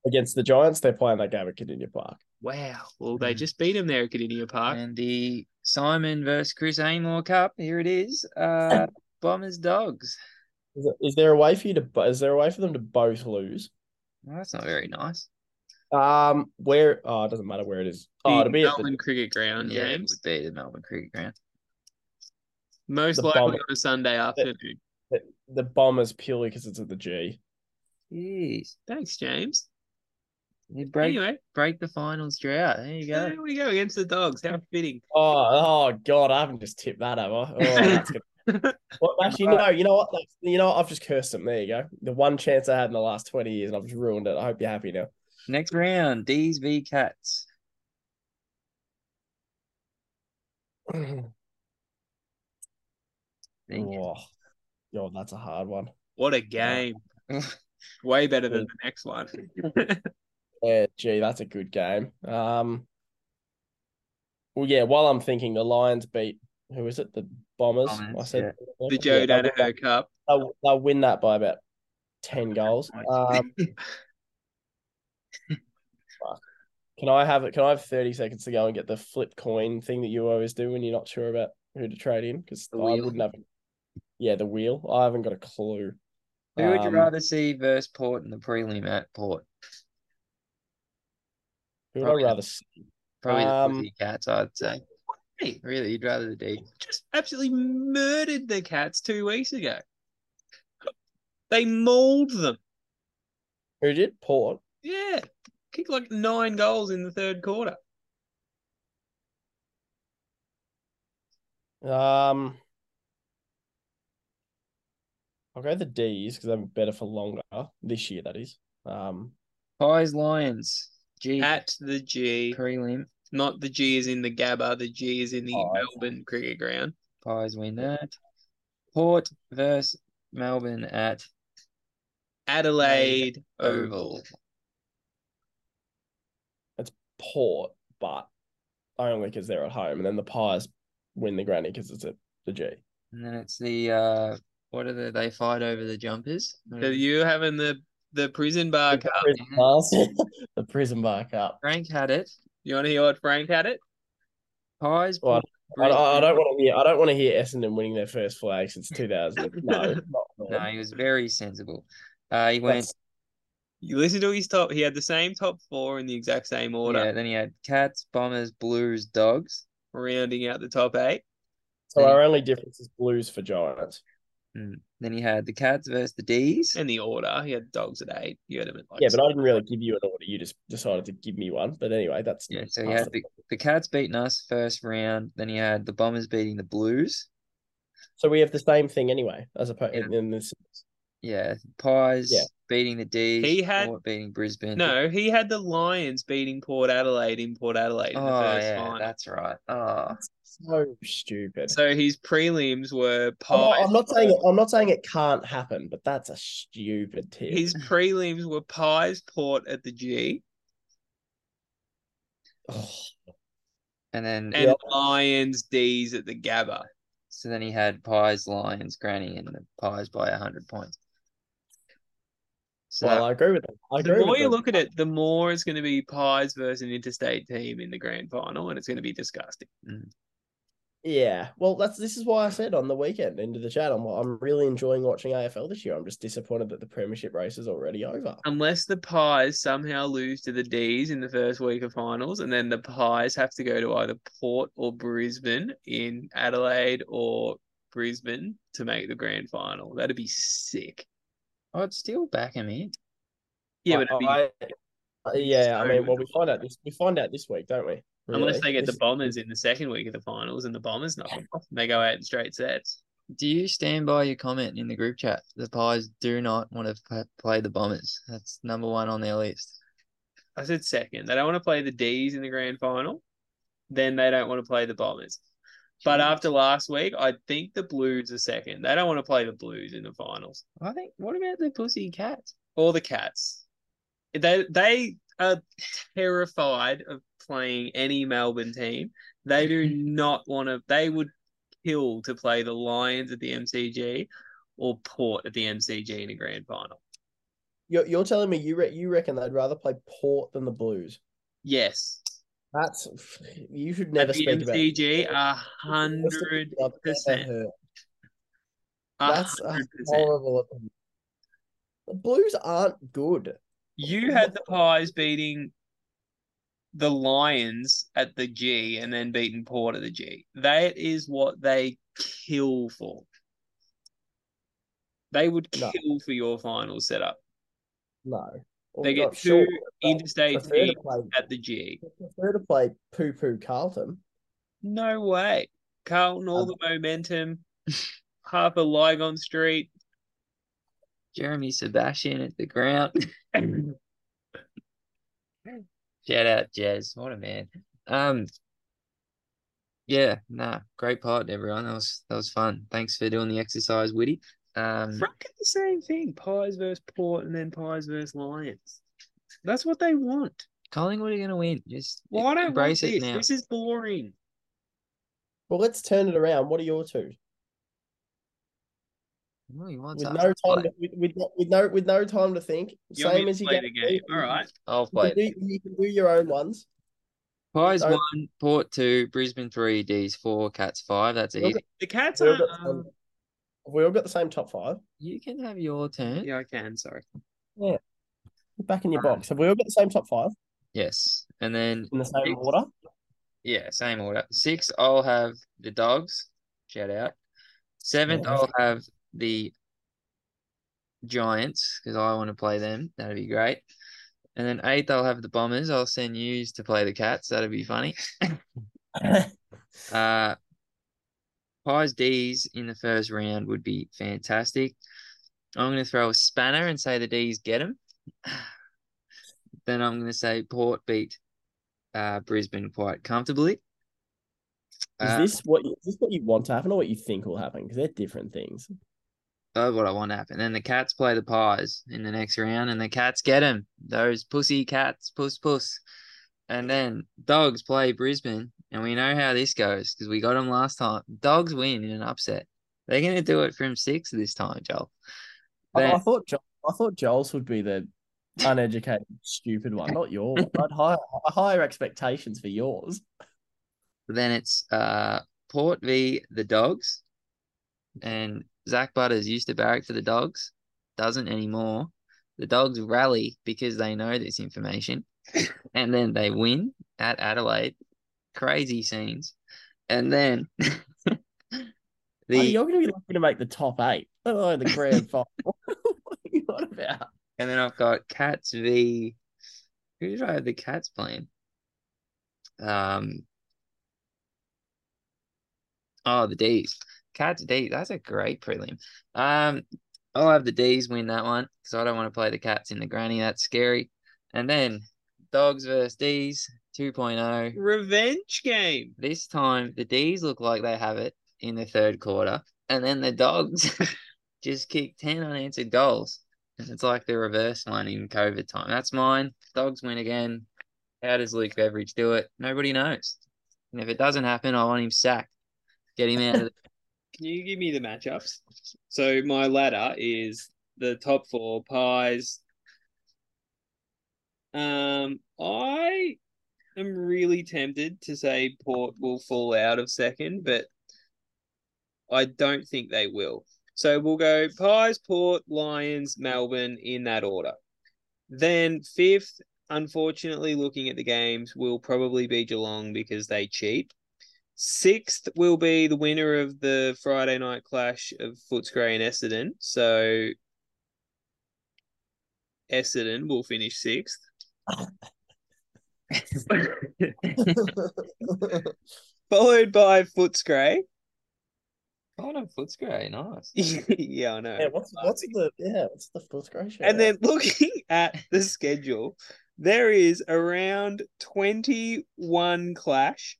Against the Giants, they're playing that game at Kardinia Park. Wow. Well, they Mhm. just beat them there at Kardinia Park. And the Simon versus Chris Amor Cup. Here it is. Uh, Bombers Dogs. Is, there a way for you to? bo- Is there a way for them to both lose? Well, that's not very nice. Um, where? Oh, it doesn't matter where it is. Oh, The it'll be at Melbourne the, Cricket Ground, Yeah, it James. would be the Melbourne Cricket Ground. Most the likely Bomber- on a Sunday afternoon. the, the Bombers purely because it's at the G. Jeez. Thanks, James. You break Anyway, break the finals drought. There you go. there we go against the Dogs. How fitting. Oh, oh God, I haven't just tipped that over. Oh, that's good. Well, actually, no. You know what? That's, you know what? I've just cursed them. There you go. The one chance I had in the last twenty years, and I've just ruined it. I hope you're happy now. Next round, D's v Cats. Oh, God, that's a hard one. what a game. Way better than the next one. Yeah, gee, that's a good game. Um, well, yeah. While I'm thinking, the Lions beat who is it? The Bombers. I Bombers, said the Joe Yeah, they'll, win Daniher that- Cup. they'll, they'll win that by about ten goals. Um, fuck. Can I have it? Can I have thirty seconds to go and get the flip coin thing that you always do when you're not sure about who to trade in? Because I wheel. wouldn't have. Yeah, the wheel. I haven't got a clue. Who would you Um, rather see versus Port in the prelim at Port? Who would I rather see? Probably Um, the Cats, I'd say. Hey, Really, you'd rather the D. just absolutely murdered the Cats two weeks ago. They mauled them. Who did? Port. Yeah. Kicked like nine goals in the third quarter. Um, I'll go the D's because they're better for longer this year. That is. Um, Pies Lions. G At the G. prelim. Not the G is in the Gabba, the G is in the okay. Melbourne Cricket Ground. Pies win that. Port versus Melbourne at Adelaide Oval. Oval. Port, but only because they're at home, and then the Pies win the granny because it's at the G. And then it's the uh what are the they fight over the jumpers? Are- you having the the prison bar The cup? prison bars, the prison bar cup. Frank had it. You want to hear what Frank had it? Pies. Well, Port, I, I, I don't want to hear. I don't want to hear Essendon winning their first flag since 2000. No, No, he was very sensible. Uh, he went. That's- You listen to his top. He had the same top four in the exact same order, Yeah. Then he had Cats, Bombers, Blues, Dogs. rounding out the top eight. So our only difference is Blues for Giants. Hmm. Then he had the Cats versus the D's. And the order, he had dogs at eight. You had him at like Yeah, but I didn't really give you an order. You just decided to give me one. But anyway, that's Yeah, so he had the- the, the Cats beating us first round. Then he had the Bombers beating the Blues. so we have the same thing anyway, as opposed Yeah. in this. Yeah, Pies Yeah. Beating the D's. He had- Port beating Brisbane. No, he had the Lions beating Port Adelaide in Port Adelaide in the Oh first yeah, final. that's right. Oh, So stupid. So his prelims were I'm Pies. not, I'm not saying it, I'm not saying it can't happen, but that's a stupid tip. His prelims were Pies Port at the G Oh, and then and Yeah. Lions D's at the Gabba. so then he had Pies, Lions, Granny, and the Pies by hundred points. So well, I agree with that. I The agree more you them. look at it, the more it's going to be Pies versus an interstate team in the grand final, and it's going to be disgusting. Mm. Yeah, well, that's this is why I said on the weekend into the chat. I'm I'm really enjoying watching AFL this year. I'm just disappointed that the premiership race is already over. Unless the Pies somehow lose to the D's in the first week of finals, and then the Pies have to go to either Port or Brisbane in Adelaide or Brisbane to make the grand final. That'd be sick. I'd still back him in. Yeah, I- but it'd be, I- uh, yeah, I mean, well, we find out this we find out this week, don't we? unless they get the Bombers in the second week of the finals and the Bombers knock them off, they go out in straight sets. Do you stand by your comment in the group chat? The Pies do not want to play the Bombers. That's number one on their list. I said second. They don't want to play the D's in the grand final. Then they don't want to play the Bombers. But after last week, I think the Blues are second. They don't want to play the Blues in the finals I think. What about the Pussy Cats? or the Cats. They they are terrified of playing any Melbourne team. They do mm-hmm. not want to. They would kill to play the Lions at the MCG or Port at the MCG in a grand final. You're, you're telling me you re- you reckon they'd rather play Port than the Blues? Yes, That's you should never speak about. MCG, a hundred percent. That's a horrible. opinion. The Blues aren't good. You had the Pies beating the Lions at the G and then beating Port at the G. That is what they kill for. They would No. kill for your final setup. No, They get not sure, two interstate teams play at the G. prefer to play poo poo Carlton. No way. Carlton, all Um, the momentum. Half of Lygon Street. Jeremy Sebastian at the ground. Shout out Jazz. What a man. Um yeah, nah, great part, everyone. That was that was fun. Thanks for doing the exercise, Whitty. Um Front the same thing. Pies versus Port and then Pies versus Lions. That's what they want. Collingwood are gonna win. Just Well, I don't embrace want it this. now. This is boring. Well, let's turn it around. What are your two? Well, With no time, play. to, with, with, no- with no with no time to think. You Same as you get the game. All right. I'll You play. can, do, you can do your own ones. Pies Don't- one, Port two, Brisbane three, D's four, Cats five. That's We'll easy. The Cats are. got the same- Um, Have we all got the same top five? You can have your turn. yeah, I can. Sorry. Yeah. Back in your Um, box. Have we all got the same top five Yes. And then in the same Six. order? Yeah, same order. Six, I'll have the dogs. Shout out. Seventh, Yeah. I'll have the Giants because I want to play them. That'd be great. And then eighth, I'll have the Bombers. I'll send you to play the Cats. That'd be funny. Uh, Pies D's in the first round would be fantastic. I'm going to throw a spanner and say the D's get them. then I'm going to say Port beat uh, Brisbane quite comfortably. Is Uh, this what you, this what you want to happen or what you think will happen? Because they're different things. That's what I want to happen. Then the Cats play the Pies in the next round, and the Cats get them. Those pussy cats, puss puss. And then Dogs play Brisbane, and we know how this goes because we got them last time. Dogs win in an upset. They're going to do it from six this time, Joel. I, I thought Jo- I thought Joel's would be the uneducated, stupid one, not yours. I'd higher higher expectations for yours. then it's uh, Port v the Dogs, and Zak Butters used to barrack for the Dogs, doesn't anymore. The Dogs rally because they know this information, and then they win at Adelaide. Crazy scenes, and then the you're going to be lucky to make the top eight. Oh, the grand final. what are you on about? And then I've got Cats v. Who did I have the Cats playing? Um. Oh, the D's. Cats D. That's a great prelim. Um, I'll have the D's win that one because I don't want to play the Cats in the granny. That's scary. And then Dogs versus D's 2.0. Revenge game. This time the D's look like they have it in the third quarter, and then the Dogs just kick 10 unanswered goals. And it's like the reverse one in COVID time. That's mine. Dogs win again. How does Luke Beveridge do it? Nobody knows. And if it doesn't happen, I want him sacked. Get him out of the Can you give me the matchups? So my ladder is the top four pies. Um, I am really tempted to say Port will fall out of second, but I don't think they will. So we'll go Pies, Port, Lions, Melbourne in that order. Then fifth, unfortunately, looking at the games, will probably be Geelong because they cheat. Sixth will be the winner of the Friday night clash of Footscray and Essendon. So Essendon will finish sixth. Followed by Footscray. Oh no, Footscray, nice. yeah, I know. yeah, what's what's the yeah, what's the fourth grade show? And then looking at the schedule, there is around 21 clash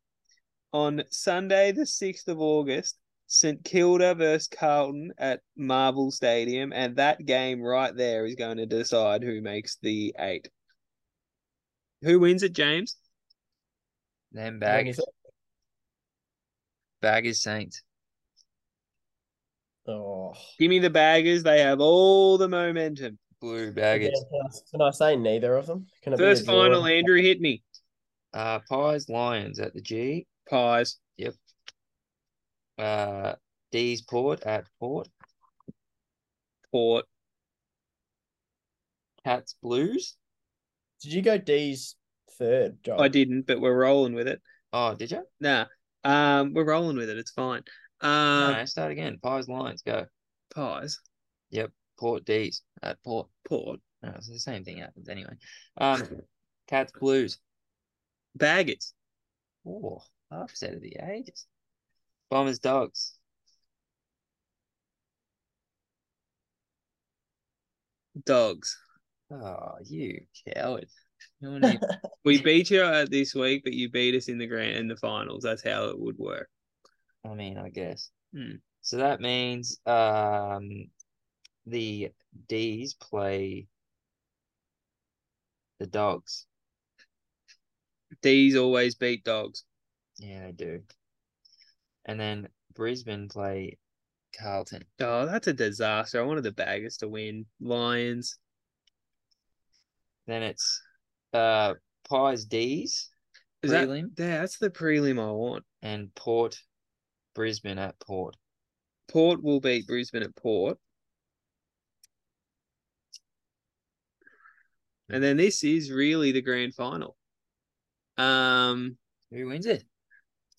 on Sunday, the 6th of August, St Kilda versus Carlton at Marvel Stadium. And that game right there is going to decide who makes the eight. Who wins it, James? Then How many bag is it? Baggers Saints. Oh, Give me the baggers. They have all the momentum. Blue yeah, baggers. can, I, can I say neither of them? Can it be a First draw? final, Andrew hit me. Uh Pies Lions at the G. Pies. Yep. Uh D's Port at Port. Port. Cats Blues. Did you go D's third, Joel? I didn't, but we're rolling with it. Oh, did you? Nah. Um, we're rolling with it. It's fine. Um, no, start again. Pies Lions go. pies. Yep. Port D's at Port. Port. No, it's the same thing happens anyway. Um Cats Blues. Baggers. Oh, upset of the ages. Bombers Dogs. Dogs. Oh, you coward. We beat you uh, this week, but you beat us in the grand in the finals. That's how it would work. I mean, I guess. Hmm. So that means um the D's play the dogs. D's always beat dogs. Yeah, they do. And then Brisbane play Carlton. Oh, that's a disaster. I wanted the baggers to win. Lions. Then it's uh Pies D's Is that prelim yeah, that's the prelim I want. and Port Brisbane at Port. Port will beat Brisbane at Port. And then this is really the grand final. Um, Who wins it?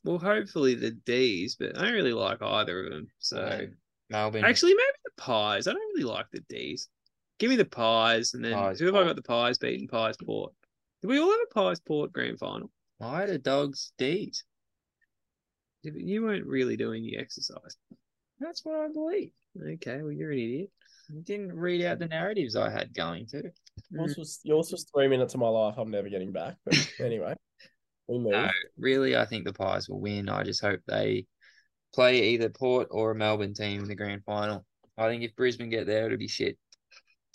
well, hopefully the D's, but I don't really like either of them. So Uh, Melbourne. actually, maybe the Pies. I don't really like the D's. Give me the Pies, and then Pies, who have I Port. got the Pies beating? Pies Port. Did we all have a Pies Port grand final? I had a dogs D's. You- You weren't really doing the exercise. That's what I believe. Okay, well you're an idiot. You didn't read out the narratives I had going to. yours was yours was three minutes of my life. I'm never getting back. But anyway, we move. No, really, I think the Pies will win. I just hope they play either Port or a Melbourne team in the grand final. I think if Brisbane get there, it'll be shit.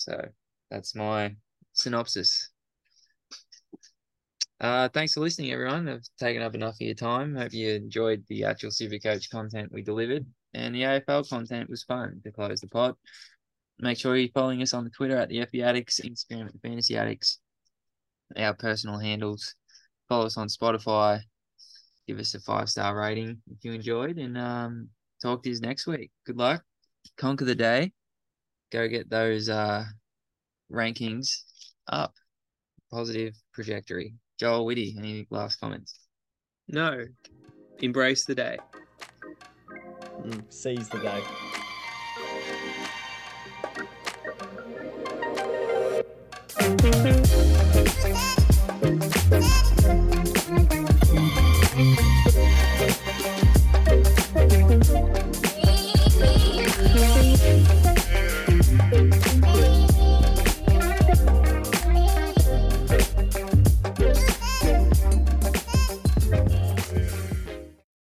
So that's my synopsis. Uh, thanks for listening, everyone. I've taken up enough of your time. Hope you enjoyed the actual Super Coach content we delivered, and the AFL content was fun to close the pod. Make sure you're following us on the Twitter at the FB Addicts, Instagram at the Fantasy Addicts, our personal handles. Follow us on Spotify. Give us a five star rating if you enjoyed, and um, talk to you next week. Good luck. Conquer the day go get those uh, rankings up. Positive trajectory. Joel Whitty, any last comments? No. Embrace the day. Mm. Seize the day.